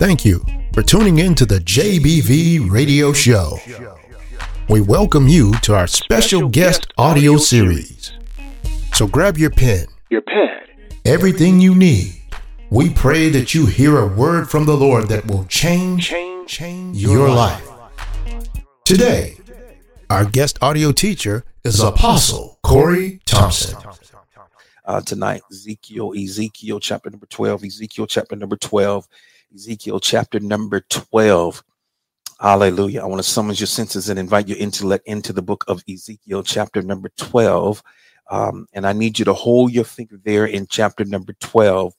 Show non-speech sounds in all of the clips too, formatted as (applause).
Thank you for tuning in to the JBV Radio Show. We welcome you to our special guest audio series. So grab your pen, your pad, everything you need. We pray that you hear a word from the Lord that will change, change, change your life. Today, our guest audio teacher is Apostle Corey Thompson. Uh, tonight, Ezekiel, Ezekiel chapter number 12, Ezekiel chapter number 12, Ezekiel chapter number 12. Hallelujah. I want to summon your senses and invite your intellect into the book of Ezekiel chapter number 12. Um, and I need you to hold your finger there in chapter number 12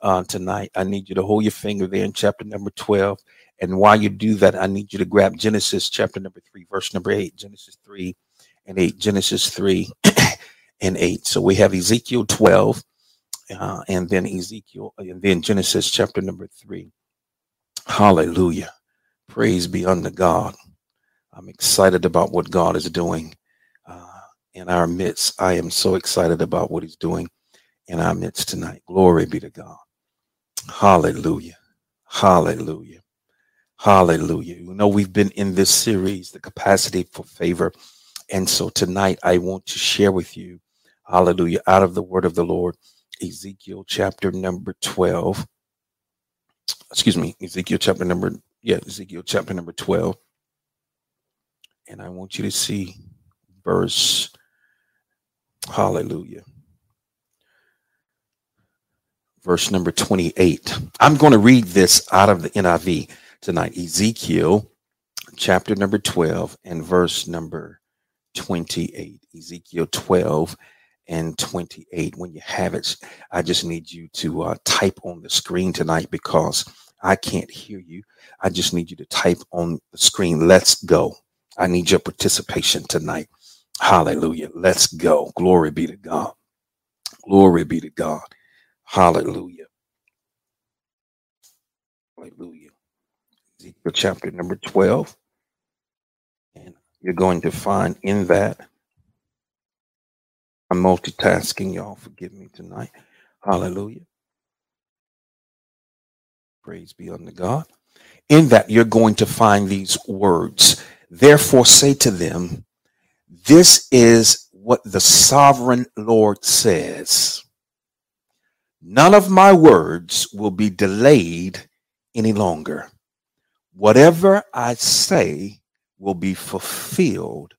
uh, tonight. I need you to hold your finger there in chapter number 12. And while you do that, I need you to grab Genesis chapter number 3, verse number 8, Genesis 3 and 8, Genesis 3 (coughs) and 8. So we have Ezekiel 12 uh, and then Ezekiel, and then Genesis chapter number 3. Hallelujah. Praise be unto God. I'm excited about what God is doing uh, in our midst. I am so excited about what He's doing in our midst tonight. Glory be to God. Hallelujah. Hallelujah. Hallelujah. You know, we've been in this series, The Capacity for Favor. And so tonight I want to share with you, hallelujah, out of the word of the Lord, Ezekiel chapter number 12. Excuse me, Ezekiel chapter number, yeah, Ezekiel chapter number 12. And I want you to see verse, hallelujah, verse number 28. I'm going to read this out of the NIV tonight. Ezekiel chapter number 12 and verse number 28. Ezekiel 12 and 28. When you have it, I just need you to uh, type on the screen tonight because I can't hear you. I just need you to type on the screen. Let's go. I need your participation tonight. Hallelujah. Let's go. Glory be to God. Glory be to God. Hallelujah. Hallelujah. Ezekiel chapter number 12. And you're going to find in that, I'm multitasking, y'all. Forgive me tonight. Hallelujah. Praise be unto God. In that, you're going to find these words. Therefore, say to them, This is what the sovereign Lord says. None of my words will be delayed any longer. Whatever I say will be fulfilled,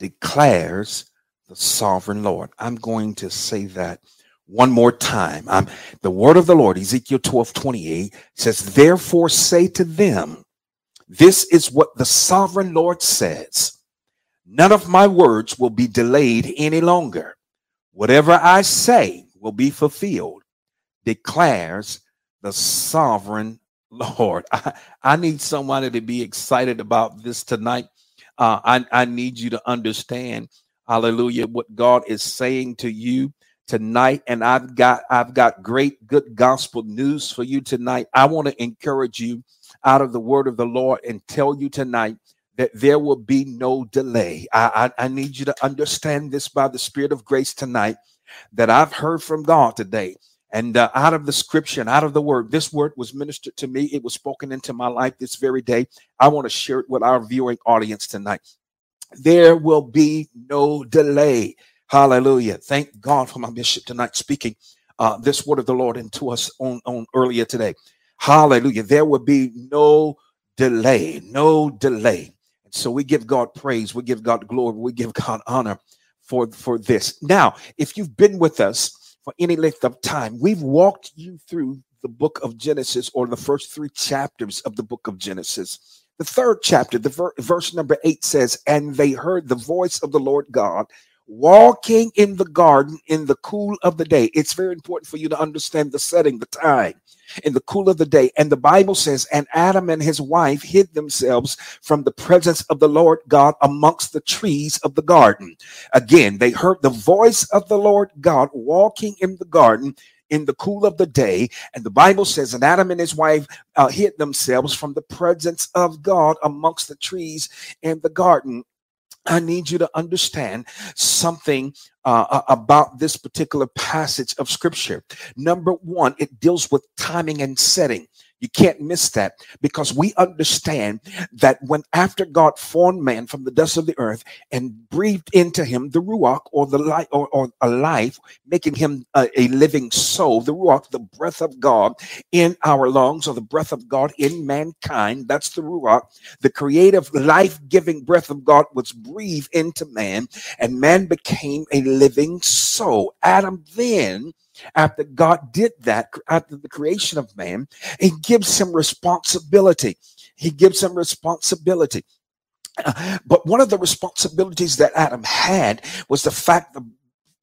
declares the sovereign Lord. I'm going to say that one more time. I'm, the word of the Lord, Ezekiel 12 28 says, Therefore say to them, This is what the sovereign Lord says. None of my words will be delayed any longer. Whatever I say will be fulfilled, declares the sovereign (laughs) Lord. I, I need somebody to be excited about this tonight. Uh, I, I need you to understand, hallelujah, what God is saying to you tonight. And i've got i've got great good gospel news for you tonight. I want to encourage you out of the word of the lord and tell you tonight that there will be no delay. I, I, I need you to understand this by the spirit of grace tonight that i've heard from god today. And uh, out of the scripture and out of the word this word was ministered to me. It was spoken into my life this very day. I want to share it with our viewing audience tonight there will be no delay Hallelujah. Thank God for my bishop tonight speaking uh, this word of the Lord into us on, on earlier today. Hallelujah. There will be no delay, no delay. So we give God praise, we give God glory, we give God honor for, for this. Now, if you've been with us for any length of time, we've walked you through the book of Genesis or the first three chapters of the book of Genesis. The third chapter, the ver- verse number eight says, And they heard the voice of the Lord God walking in the garden in the cool of the day. It's very important for you to understand the setting, the time, in the cool of the day. And the Bible says, and Adam and his wife hid themselves from the presence of the Lord God amongst the trees of the garden. Again, they heard the voice of the Lord God walking in the garden in the cool of the day. And the Bible says, and Adam and his wife uh, hid themselves from the presence of God amongst the trees in the garden. I need you to understand something uh, about this particular passage of scripture. Number one, it deals with timing and setting. You can't miss that because we understand that when after God formed man from the dust of the earth and breathed into him the ruach or the life or, or a life, making him a, a, living soul, the ruach, the breath of God in our lungs or the breath of God in mankind. That's the ruach, the creative, life-giving breath of God was breathed into man, and man became a living soul. Adam then after God did that, after the creation of man, he gives him responsibility. He gives him responsibility. Uh, but one of the responsibilities that Adam had was the fact that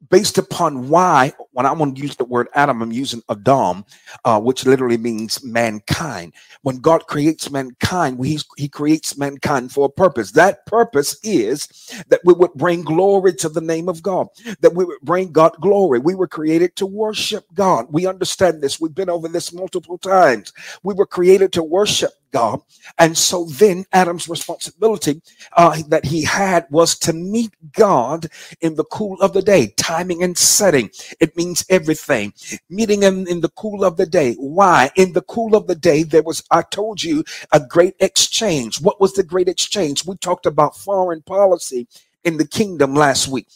based upon why, when I want to use the word Adam, I'm using Adam, uh, which literally means mankind. When God creates mankind, he, he creates mankind for a purpose. That purpose is that we would bring glory to the name of God, that we would bring God glory. We were created to worship God. We understand this. We've been over this multiple times. We were created to worship God. And so then Adam's responsibility uh, that he had was to meet God in the cool of the day, timing and setting. It means everything. Meeting him in the cool of the day. Why? In the cool of the day, there was, I told you, a great exchange. What was the great exchange? We talked about foreign policy in the kingdom last week.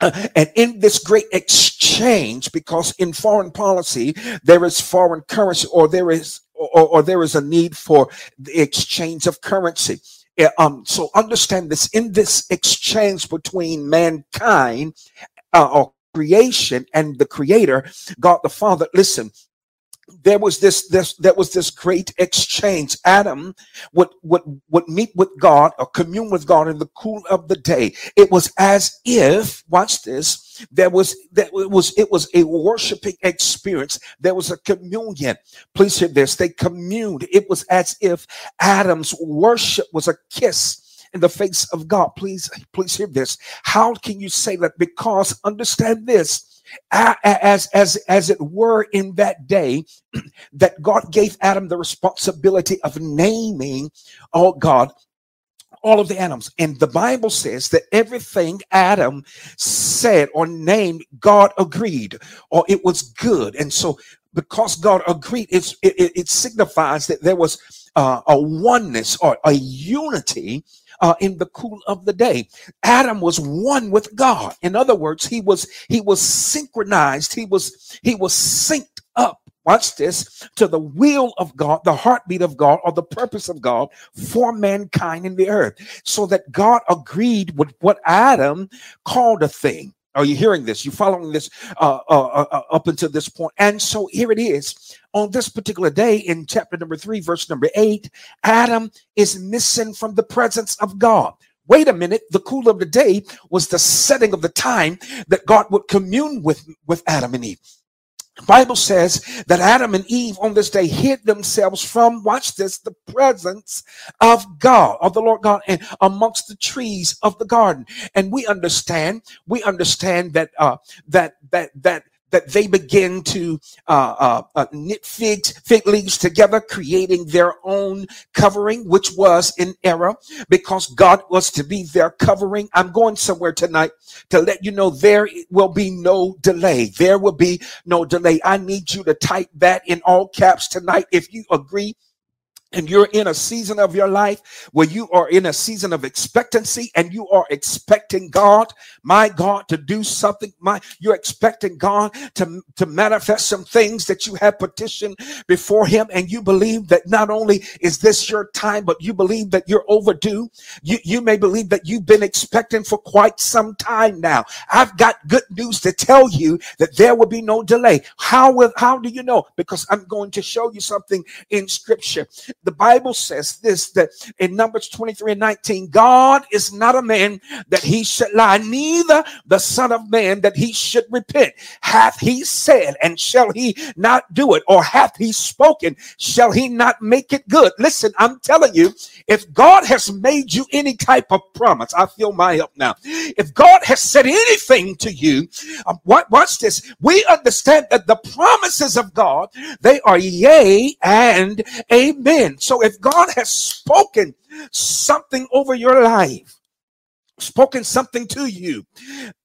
Uh, and in this great exchange, because in foreign policy, there is foreign currency or there is or, or there is a need for the exchange of currency. Um, so understand this in this exchange between mankind uh, or creation and the creator, God the Father. Listen, there was this this there was this great exchange adam would would would meet with god or commune with god in the cool of the day it was as if watch this there was that was it was a worshiping experience there was a communion please hear this they communed it was as if adam's worship was a kiss in the face of God. Please, please hear this. How can you say that? Because understand this as as as it were in that day (clears throat) that God gave Adam the responsibility of naming oh God all of the animals. And the bible says that everything adam said or named god agreed or it was good. And so because god agreed it, it signifies that there was uh, a oneness or a unity uh, in the cool of the day. Adam was one with God. In other words, he was he was synchronized. He was he was synced up. Watch this to the will of God, the heartbeat of God, or the purpose of God for mankind in the earth, so that God agreed with what Adam called a thing. Are you hearing this? You following this uh, uh, uh, uh, up until this point? And so here it is on this particular day in chapter number three, verse number eight. Adam is missing from the presence of God. Wait a minute. The cool of the day was the setting of the time that God would commune with with Adam and Eve. Bible says that Adam and Eve on this day hid themselves from, watch this, the presence of God, of the Lord God, and amongst the trees of the garden. And we understand, we understand that, uh, that, that, that that they begin to uh, uh, uh, knit fig, fig leaves together, creating their own covering, which was in error because God was to be their covering. I'm going somewhere tonight to let you know there will be no delay. There will be no delay. I need you to type that in all caps tonight if you agree and you're in a season of your life where you are in a season of expectancy and you are expecting God, my God, to do something. My, you're expecting God to, to manifest some things that you have petitioned before Him. And you believe that not only is this your time, but you believe that you're overdue. You, you may believe that you've been expecting for quite some time now. I've got good news to tell you that there will be no delay. How will, how do you know? Because I'm going to show you something in scripture the Bible says this that in Numbers 23 and 19, God is not a man that he should lie, neither the Son of Man that he should repent. Hath he said, and shall he not do it? Or hath he spoken, shall he not make it good? Listen, I'm telling you, if God has made you any type of promise, I feel my help now. If God has said anything to you, um, watch this. We understand that the promises of God, they are yea and amen. So if God has spoken something over your life, spoken something to you,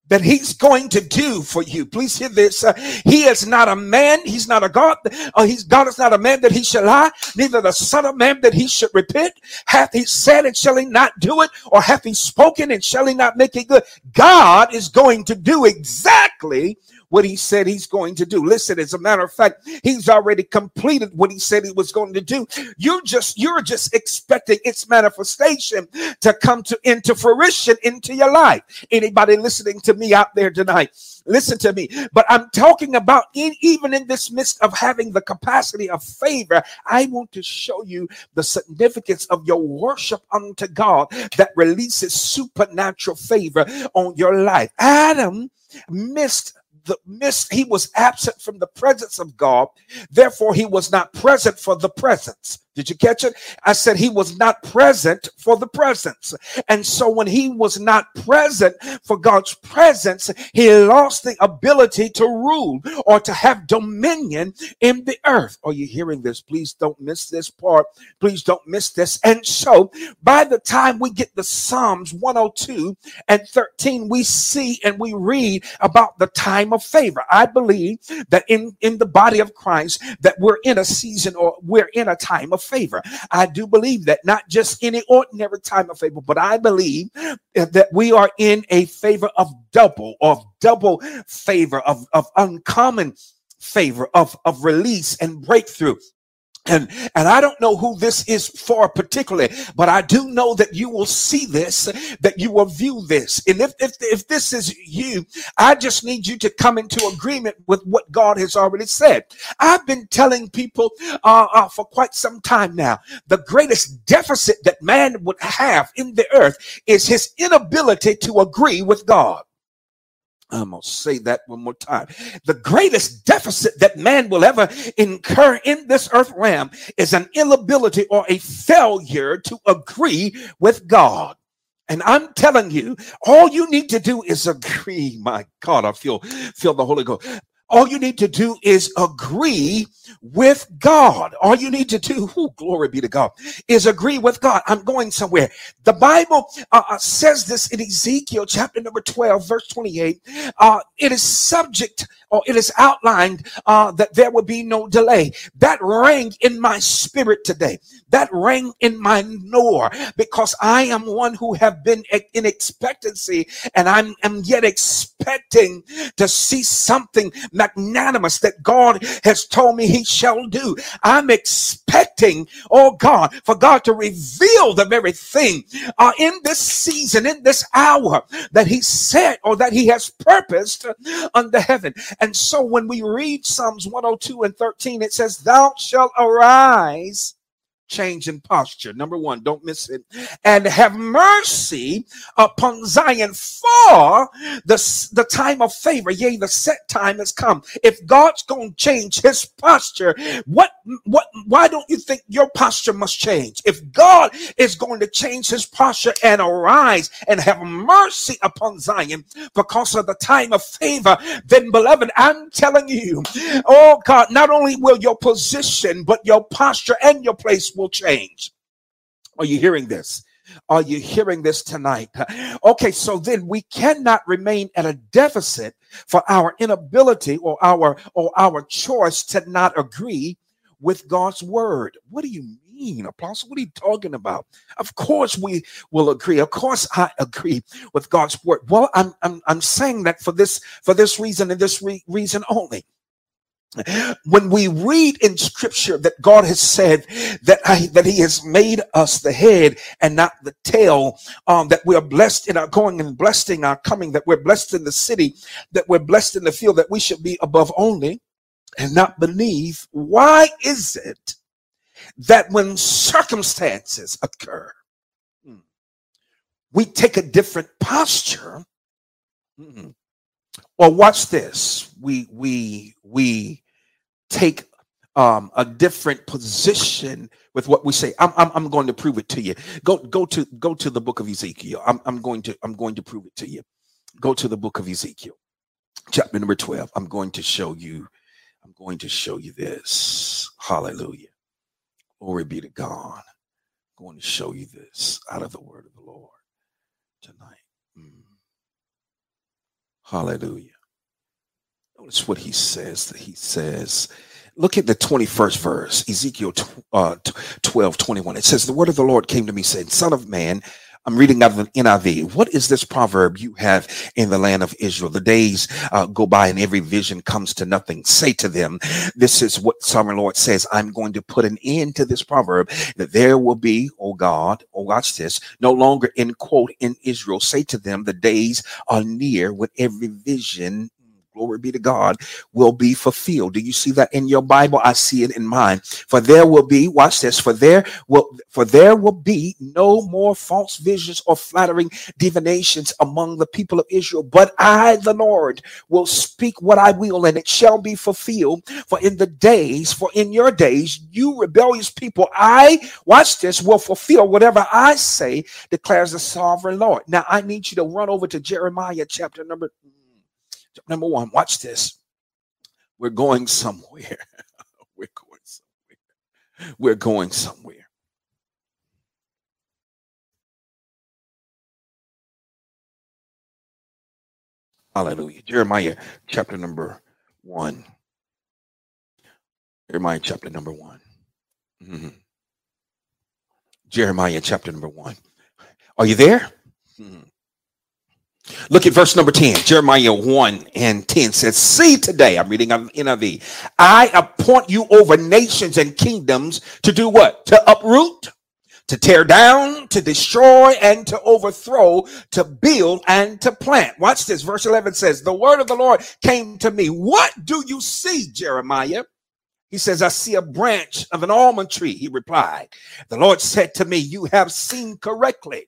that he's going to do for you. Please hear this. Uh, he is not a man. He's not a God. Uh, he's God is not a man that he shall lie, neither the son of man that he should repent. Hath he said and shall he not do it? Or hath he spoken and shall he not make it good? God is going to do exactly what he said he's going to do. Listen, as a matter of fact, he's already completed what he said he was going to do. You just you're just expecting its manifestation to come to into fruition into your life. Anybody listening to me out there tonight? Listen to me. But I'm talking about in, even in this midst of having the capacity of favor, I want to show you the significance of your worship unto God that releases supernatural favor on your life. Adam missed the missed, he was absent from the presence of God. Therefore, he was not present for the presence. Did you catch it? I said he was not present for the presence. And so when he was not present for God's presence, he lost the ability to rule or to have dominion in the earth. Are you hearing this? Please don't miss this part. Please don't miss this. And so by the time we get the Psalms 102 and 13, we see and we read about the time of favor. I believe that in, in the body of Christ that we're in a season or we're in a time of favor. I do believe that not just any ordinary time of favor, but I believe that we are in a favor of double, of double favor, of, of uncommon favor, of, of release and breakthrough. And, and I don't know who this is for particularly, but I do know that you will see this, that you will view this. And if, if, if this is you, I just need you to come into agreement with what God has already said. I've been telling people uh, uh, for quite some time now, the greatest deficit that man would have in the earth is his inability to agree with God. I'm going to say that one more time. The greatest deficit that man will ever incur in this earth realm is an inability or a failure to agree with God. And I'm telling you, all you need to do is agree. My God, I feel feel the Holy Ghost. All you need to do is agree with God. All you need to do, (laughs) whoo, glory be to God, is agree with God. I'm going somewhere. The Bible uh, uh says this in Ezekiel chapter number 12, verse 28. Uh, it is subject or it is outlined uh, that there will be no delay. That rang in my spirit today. That rang in my knower because I am one who have been in expectancy and I'm, am yet expecting to see something magnanimous that God has told me he shall do. I'm expecting, oh God, for God to reveal the very thing uh, in this season, in this hour that he said or that he has purposed under heaven. And so when we read Psalms 102 and 13, it says, Thou shalt arise change in posture. Number one, don't miss it. And have mercy upon Zion for the, the time of favor. Yea, the set time has come. If God's going to change his posture, what, what, why don't you think your posture must change? If God is going to change his posture and arise and have mercy upon Zion because of the time of favor, then beloved, I'm telling you, oh God, not only will your position, but your posture and your place will change. Are you hearing this? Are you hearing this tonight? Okay, so then we cannot remain at a deficit for our inability or our or our choice to not agree with God's word. What do you mean, Apostle? What are you talking about? Of course we will agree. Of course I agree with God's word. Well, I'm I'm, I'm saying that for this for this reason and this re- reason only when we read in scripture that God has said that I, that he has made us the head and not the tail, um, that we are blessed in our going and blessed in our coming, that we're blessed in the city, that we're blessed in the field, that we should be above only and not beneath. Why is it that when circumstances occur, hmm, we take a different posture? Hmm, well, watch this. We we we take um, a different position with what we say. I'm, I'm, I'm going to prove it to you. Go go to go to the book of Ezekiel. I'm, I'm going to I'm going to prove it to you. Go to the book of Ezekiel, chapter number 12. I'm going to show you. I'm going to show you this. Hallelujah. Glory be to God. I'm going to show you this out of the word of the Lord tonight. Mm. Hallelujah. Notice what he says. He says, look at the 21st verse, Ezekiel uh, 12, 21. It says, The word of the Lord came to me, saying, Son of man, I'm reading out of the NIV. What is this proverb you have in the land of Israel? The days uh, go by and every vision comes to nothing. Say to them, this is what sovereign Lord says. I'm going to put an end to this proverb that there will be, oh God, oh, watch this, no longer in quote in Israel. Say to them, the days are near when every vision glory be to God, will be fulfilled. Do you see that in your Bible? I see it in mine. For there will be, watch this, for there will for there will be no more false visions or flattering divinations among the people of Israel, but I, the Lord, will speak what I will, and it shall be fulfilled. For in the days, for in your days, you rebellious people, I, watch this, will fulfill whatever I say, declares the sovereign Lord. Now I need you to run over to Jeremiah chapter number Number one, watch this. We're going somewhere. (laughs) We're going somewhere. We're going somewhere. Hallelujah. Jeremiah chapter number one. Jeremiah chapter number one. Mm-hmm. Jeremiah chapter number one. Are you there? Mm-hmm. Look at verse number 10. Jeremiah 1 and 10 says, See today, I'm reading on NIV, I appoint you over nations and kingdoms to do what? To uproot, to tear down, to destroy, and to overthrow, to build and to plant. Watch this. Verse 11 says, The word of the Lord came to me. What do you see, Jeremiah? He says, I see a branch of an almond tree. He replied, The Lord said to me, You have seen correctly.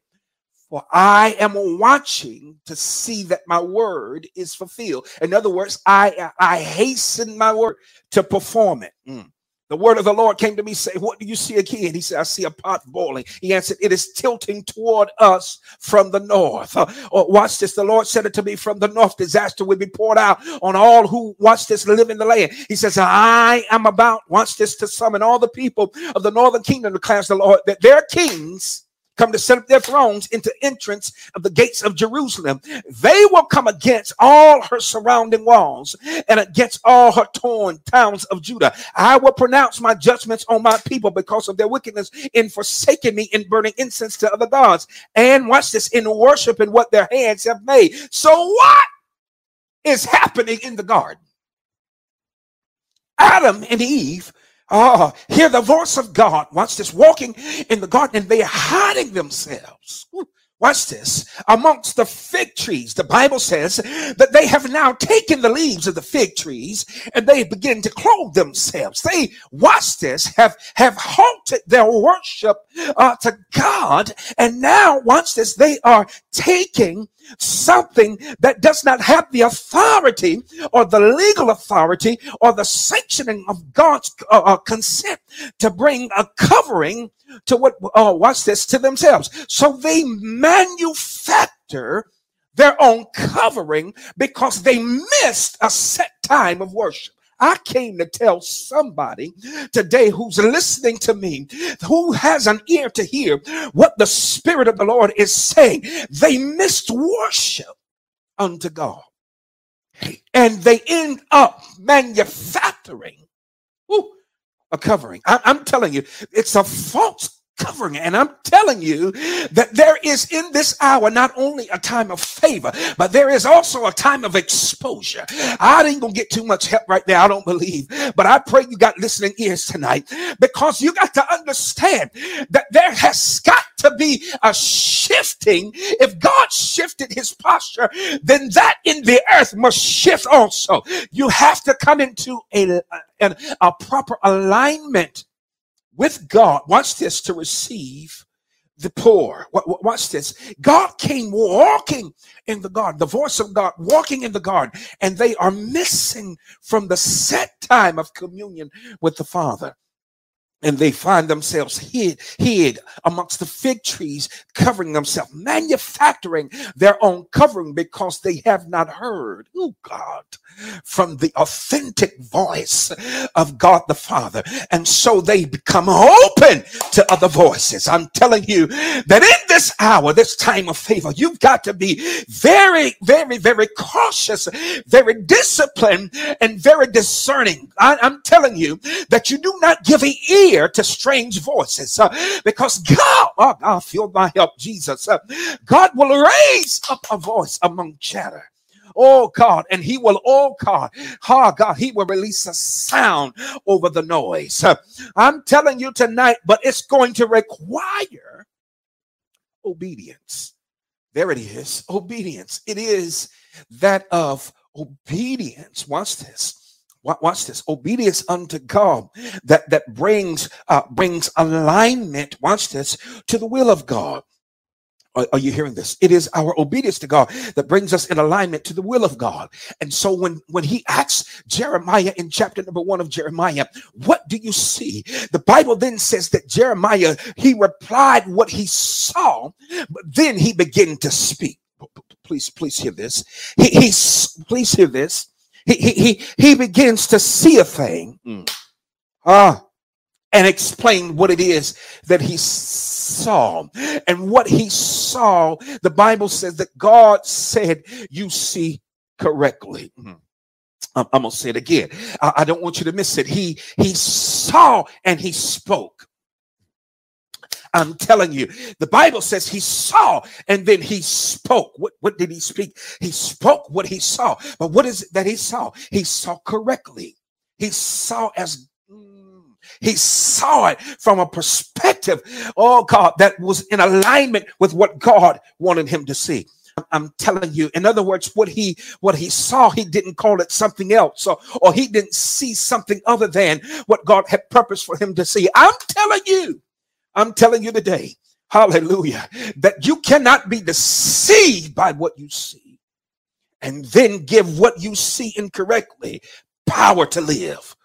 For I am watching to see that my word is fulfilled. In other words, I I hasten my word to perform it. Mm. The word of the Lord came to me, say, What do you see again? He said, I see a pot boiling. He answered, It is tilting toward us from the north. Uh, oh, watch this. The Lord said it to me from the north. Disaster will be poured out on all who, watch this, live in the land. He says, I am about, watch this, to summon all the people of the northern kingdom, declares the Lord, that their kings come to set up their thrones into entrance of the gates of Jerusalem. They will come against all her surrounding walls and against all her torn towns of Judah. I will pronounce my judgments on my people because of their wickedness in forsaking me in burning incense to other gods. And watch this in worshiping what their hands have made. So what is happening in the garden? Adam and Eve Oh, hear the voice of God. Watch this. Walking in the garden and they are hiding themselves. Watch this. Amongst the fig trees, the Bible says that they have now taken the leaves of the fig trees and they begin to clothe themselves. They, watch this, have, have halted their worship uh, to God. And now, watch this, they are taking something that does not have the authority or the legal authority or the sanctioning of God's uh, uh, consent to bring a covering to what, uh, watch this, to themselves. So they manufacture their own covering because they missed a set time of worship. I came to tell somebody today who's listening to me, who has an ear to hear what the Spirit of the Lord is saying. They missed worship unto God. And they end up manufacturing a covering. I, I'm telling you, it's a false covering it. And I'm telling you that there is in this hour not only a time of favor, but there is also a time of exposure. I ain't gonna get too much help right there, I don't believe. But I pray you got listening ears tonight because you got to understand that there has got to be a shifting. If God shifted his posture, then that in the earth must shift also. You have to come into a, a, a proper alignment with God, watch this, to receive the poor. Watch this. God came walking in the garden, the voice of God walking in the garden, and they are missing from the set time of communion with the Father. And they find themselves hid, hid amongst the fig trees, covering themselves, manufacturing their own covering because they have not heard, oh God, from the authentic voice of God the Father. And so they become open to other voices. I'm telling you that in this hour, this time of favor, you've got to be very, very, very cautious, very disciplined, and very discerning. I, am telling you that you do not give an ear to strange voices uh, because God, oh, God, feel my help, Jesus. Uh, God will raise up a voice among chatter. Oh God, and He will, oh God, oh God, He will release a sound over the noise. Uh, I'm telling you tonight, but it's going to require obedience. There it is, obedience. It is that of obedience. Watch this watch this obedience unto god that that brings uh brings alignment watch this to the will of god are, you hearing this? It is our obedience to God that brings us in alignment to the will of God. And so when, when he asks Jeremiah in chapter number one of Jeremiah, what do you see? The Bible then says that Jeremiah, he replied what he saw, but then he began to speak. Please, please hear this. He, he please hear this. He, he, he, he begins to see a thing. Mm. Ah, and explain what it is that he saw. And what he saw, the Bible says that God said, You see correctly. Mm-hmm. I'm, I'm, gonna say it again. I, I don't want you to miss it. He he saw and he spoke. I'm telling you, the Bible says he saw and then he spoke. What, what did he speak? He spoke what he saw. But what is it that he saw? He saw correctly. He saw as mm, he saw it from a perspective, oh God, that was in alignment with what God wanted him to see. I'm telling you, in other words, what he what he saw, he didn't call it something else, or, or he didn't see something other than what God had purpose for him to see. I'm telling you, I'm telling you today, hallelujah, that you cannot be deceived by what you see and then give what you see incorrectly power to live.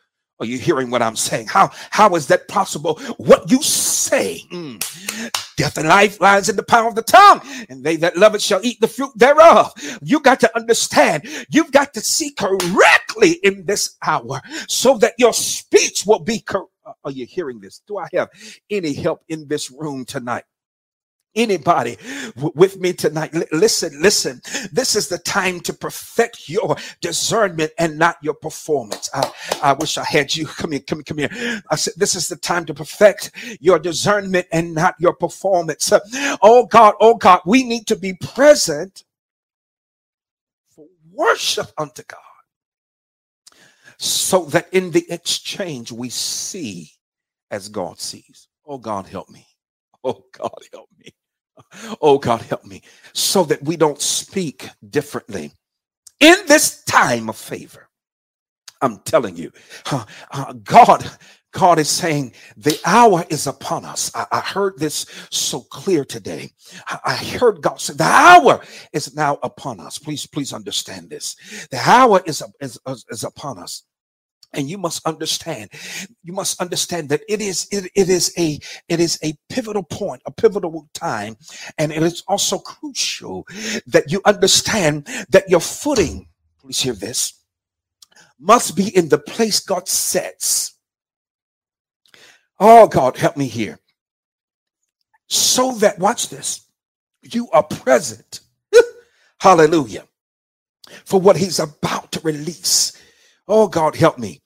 Are you hearing what I'm saying? How how is that possible? What you say, mm, death and life lies in the power of the tongue, and they that love it shall eat the fruit thereof. You got to understand. You've got to see correctly in this hour, so that your speech will be. Cor- Are you hearing this? Do I have any help in this room tonight? Anybody with me tonight. Listen listen. This is the time to perfect your discernment and not your performance. I, I wish i had you. (laughs) Come here come here come here. I said this is the time to perfect your discernment and not your performance. (laughs) Oh god oh god we need to be present for worship unto god so that in the exchange we see as god sees. Oh god help me. (laughs) Oh God, help me. Oh God, help me so that we don't speak differently in this time of favor. I'm telling you, uh, uh, God, God is saying the hour is upon us. I, I heard this so clear today. I, I, heard God say the hour is now upon us. Please, please understand this. The hour is, is, is upon us and you must understand you must understand that it is it, it is a it is a pivotal point a pivotal time. And it is also crucial that you understand that your footing please hear this must be in the place god sets. Oh god help me here. So that watch this you are present. (laughs) Hallelujah. For what he's about to release Oh God, help me.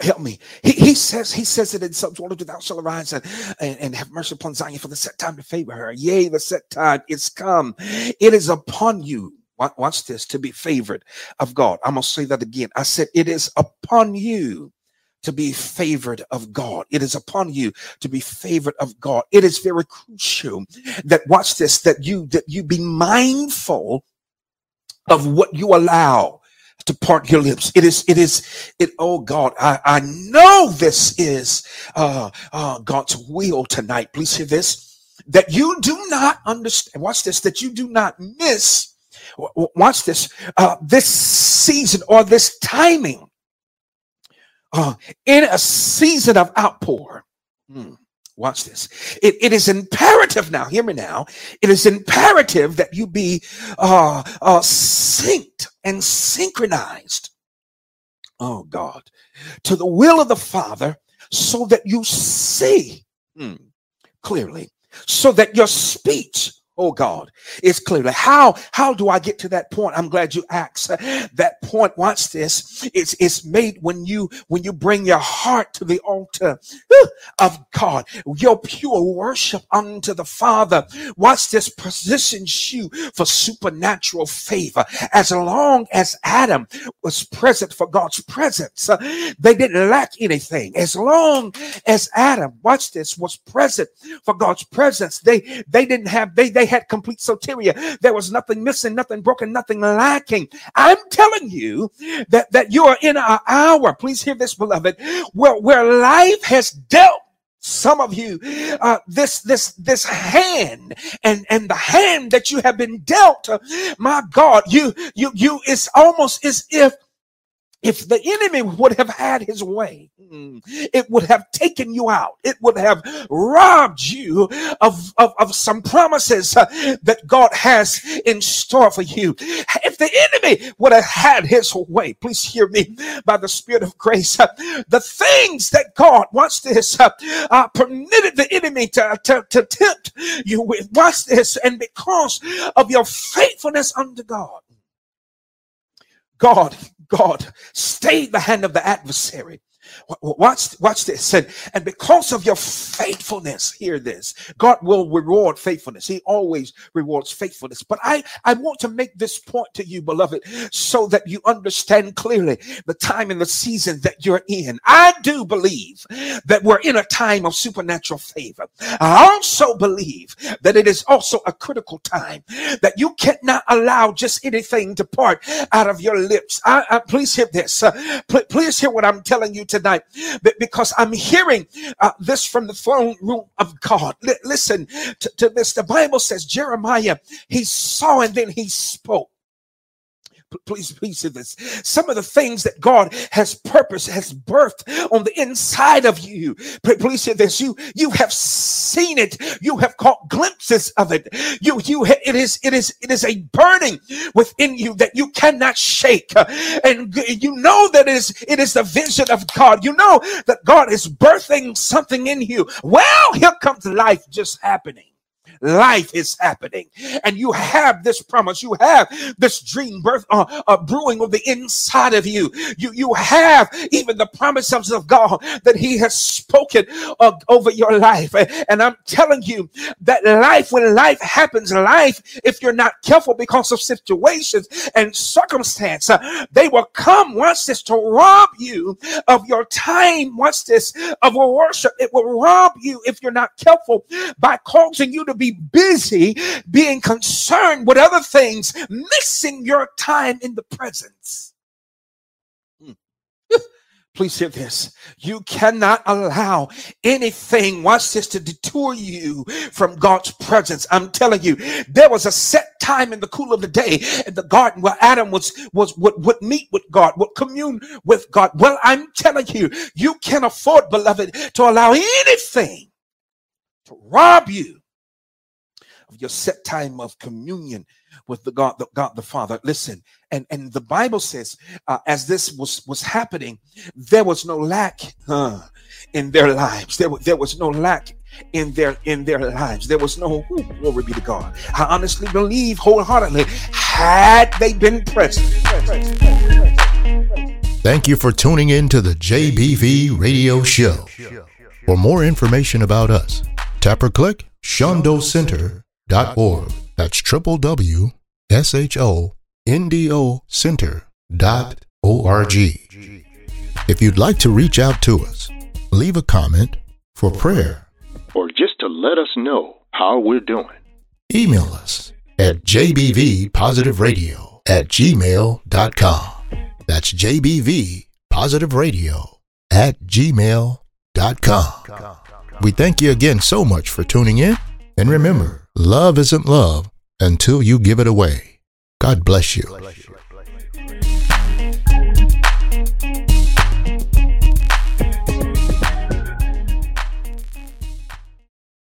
Help me. He, he says, he says it in Psalms 102, thou shalt arise and, and, and, have mercy upon Zion for the set time to favor her. Yea, the set time is come. It is upon you. Watch this to be favored of God. I'm going to say that again. I said, it is upon you to be favored of God. It is upon you to be favored of God. It is very crucial that watch this, that you, that you be mindful of what you allow to part your lips. It is, it is, it, oh God, I, I know this is uh, uh, God's will tonight. Please hear this that you do not understand. Watch this, that you do not miss. Watch this, uh, this season or this timing uh, in a season of outpour. Hmm. Watch this. It, it is imperative now. Hear me now. It is imperative that you be uh, uh, synced and synchronized. Oh God, to the will of the Father, so that you see hmm, clearly, so that your speech Oh God, it's clearly how how do I get to that point? I'm glad you asked. That point, watch this. It's it's made when you when you bring your heart to the altar of God, your pure worship unto the Father. Watch this positions you for supernatural favor. As long as Adam was present for God's presence, uh, they didn't lack anything. As long as Adam, watch this, was present for God's presence, they they didn't have they they they had complete soteria. There was nothing missing, nothing broken, nothing lacking. I'm telling you that, that you are in an hour, please hear this, beloved, where, where life has dealt some of you uh, this this this hand and and the hand that you have been dealt uh, my god you you you it's almost as if if the enemy would have had his way, it would have taken you out. It would have robbed you of, of, of some promises uh, that God has in store for you. If the enemy would have had his way, please hear me by the Spirit of grace. Uh, the things that God wants this uh, uh, permitted the enemy to, to, to tempt you with. Watch this, and because of your faithfulness unto God, God God stayed the hand of the adversary. Watch, watch this. And, and because of your faithfulness, hear this. God will reward faithfulness. He always rewards faithfulness. But I, I want to make this point to you, beloved, so that you understand clearly the time and the season that you're in. I do believe that we're in a time of supernatural favor. I also believe that it is also a critical time that you cannot allow just anything to part out of your lips. I, I please hear this. Uh, pl- please hear what I'm telling you today tonight because I'm hearing uh, this from the throne room of God. L- listen to, to this. The Bible says Jeremiah, he saw and then he spoke please, please see this. Some of the things that God has purpose, has birthed on the inside of you. Please see this. You, you have seen it. You have caught glimpses of it. You, you, it is, it is, it is a burning within you that you cannot shake. And you know that it is, it is the vision of God. You know that God is birthing something in you. Well, here comes life just happening life is happening. And you have this promise. You have this dream birth uh, uh, brewing on the inside of you. You, you have even the promises of God that He has spoken uh, over your life. And I'm telling you that life, when life happens, life, if you're not careful because of situations and circumstance, uh, they will come, once this, to rob you of your time, once this, of worship. It will rob you if you're not careful by causing you to be be busy being concerned with other things, missing your time in the presence. Hmm. (laughs) Please hear this. You cannot allow anything, watch this, to detour you from God's presence. I'm telling you, there was a set time in the cool of the day in the garden where Adam was, was, would, would meet with God, would commune with God. Well, I'm telling you, you can't afford, beloved, to allow anything to rob you your set time of communion with the God, the God the Father. Listen, and and the Bible says, uh, as this was was happening, there was no lack uh, in their lives. There, there was no lack in their in their lives. There was no ooh, glory be to God. I honestly believe wholeheartedly, had they been present. Thank you for tuning in to the JBV Radio Show. For more information about us, tap or click Shondo Center www.shondocenter.org. That's www.shondocenter.org. If you'd like to reach out to us, leave a comment for prayer, or just to let us know how we're doing, email us at jbvpositiveradio at gmail.com. That's jbvpositiveradio at gmail.com. We thank you again so much for tuning in, and remember, Love isn't love until you give it away. God bless you.